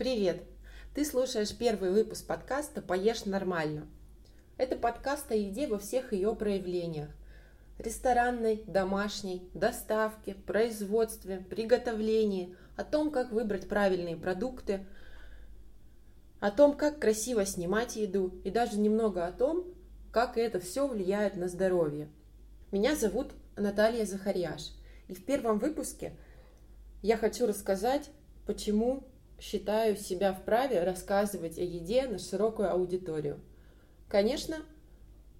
Привет! Ты слушаешь первый выпуск подкаста «Поешь нормально». Это подкаст о еде во всех ее проявлениях. Ресторанной, домашней, доставке, производстве, приготовлении, о том, как выбрать правильные продукты, о том, как красиво снимать еду и даже немного о том, как это все влияет на здоровье. Меня зовут Наталья Захарьяш, и в первом выпуске я хочу рассказать, почему считаю себя вправе рассказывать о еде на широкую аудиторию. Конечно,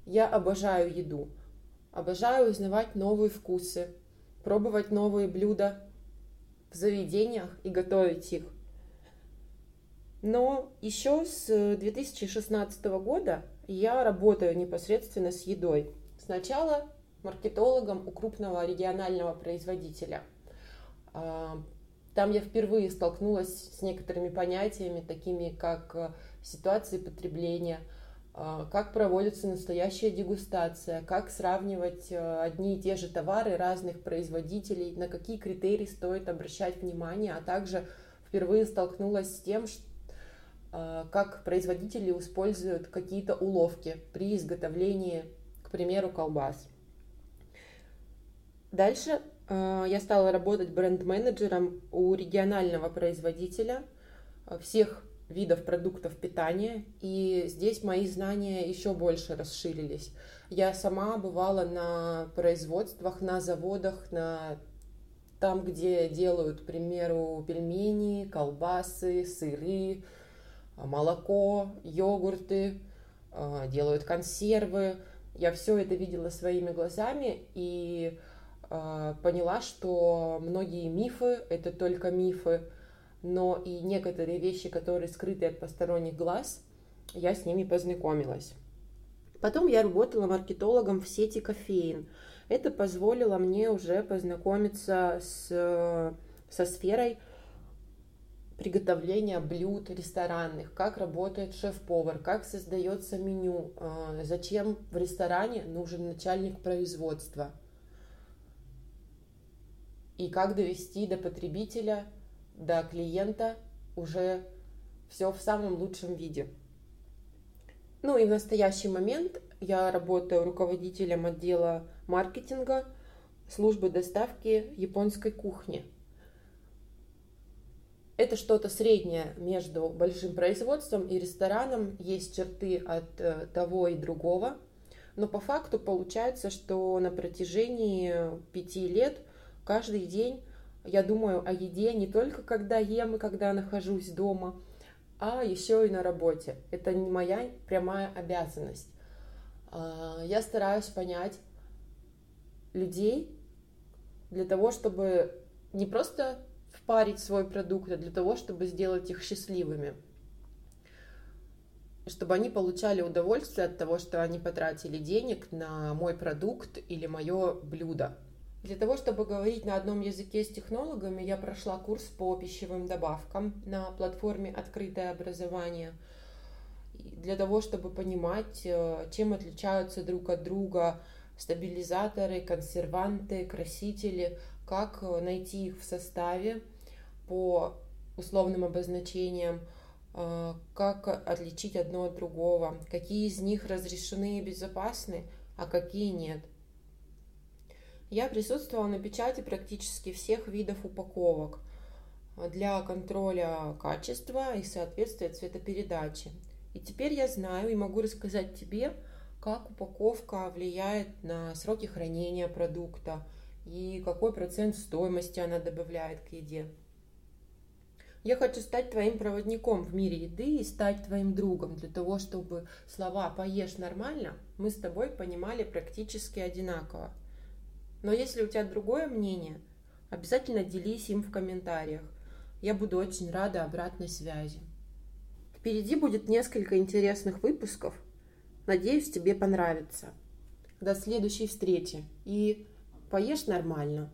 я обожаю еду, обожаю узнавать новые вкусы, пробовать новые блюда в заведениях и готовить их. Но еще с 2016 года я работаю непосредственно с едой. Сначала маркетологом у крупного регионального производителя. Там я впервые столкнулась с некоторыми понятиями, такими как э, ситуации потребления, э, как проводится настоящая дегустация, как сравнивать э, одни и те же товары разных производителей, на какие критерии стоит обращать внимание, а также впервые столкнулась с тем, как производители используют какие-то уловки при изготовлении, к примеру, колбас. Дальше я стала работать бренд-менеджером у регионального производителя э, всех видов продуктов питания, и здесь мои знания еще больше расширились. Я сама бывала на производствах, на заводах, на там, где делают, к примеру, пельмени, колбасы, сыры, молоко, йогурты, э, делают консервы. Я все это видела своими глазами, и поняла, что многие мифы — это только мифы, но и некоторые вещи, которые скрыты от посторонних глаз, я с ними познакомилась. Потом я работала маркетологом в сети кофеин. Это позволило мне уже познакомиться с, со сферой приготовления блюд ресторанных, как работает шеф-повар, как создается меню, а, зачем в ресторане нужен начальник производства – и как довести до потребителя, до клиента уже все в самом лучшем виде. Ну и в настоящий момент я работаю руководителем отдела маркетинга службы доставки японской кухни. Это что-то среднее между большим производством и рестораном. Есть черты от э, того и другого. Но по факту получается, что на протяжении пяти лет Каждый день я думаю о еде не только когда ем и когда нахожусь дома, а еще и на работе. Это не моя прямая обязанность. А, я стараюсь понять людей для того, чтобы не просто впарить свой продукт, а для того, чтобы сделать их счастливыми. Чтобы они получали удовольствие от того, что они потратили денег на мой продукт или мое блюдо. Для того, чтобы говорить на одном языке с технологами, я прошла курс по пищевым добавкам на платформе «Открытое образование». Для того, чтобы понимать, э, чем отличаются друг от друга стабилизаторы, консерванты, красители, как э, найти их в составе по условным обозначениям, э, как отличить одно от другого, какие из них разрешены и безопасны, а какие нет – я присутствовала на печати практически всех видов упаковок для контроля качества и соответствия цветопередачи. И теперь я знаю и могу рассказать тебе, как упаковка влияет на сроки хранения продукта и какой процент стоимости она добавляет к еде. Я хочу стать твоим проводником в мире еды и стать твоим другом для того, чтобы слова «поешь нормально» мы с тобой понимали практически одинаково. Но если у тебя другое мнение, обязательно делись им в комментариях. Я буду очень рада обратной связи. Впереди будет несколько интересных выпусков. Надеюсь, тебе понравится. До следующей встречи и поешь нормально.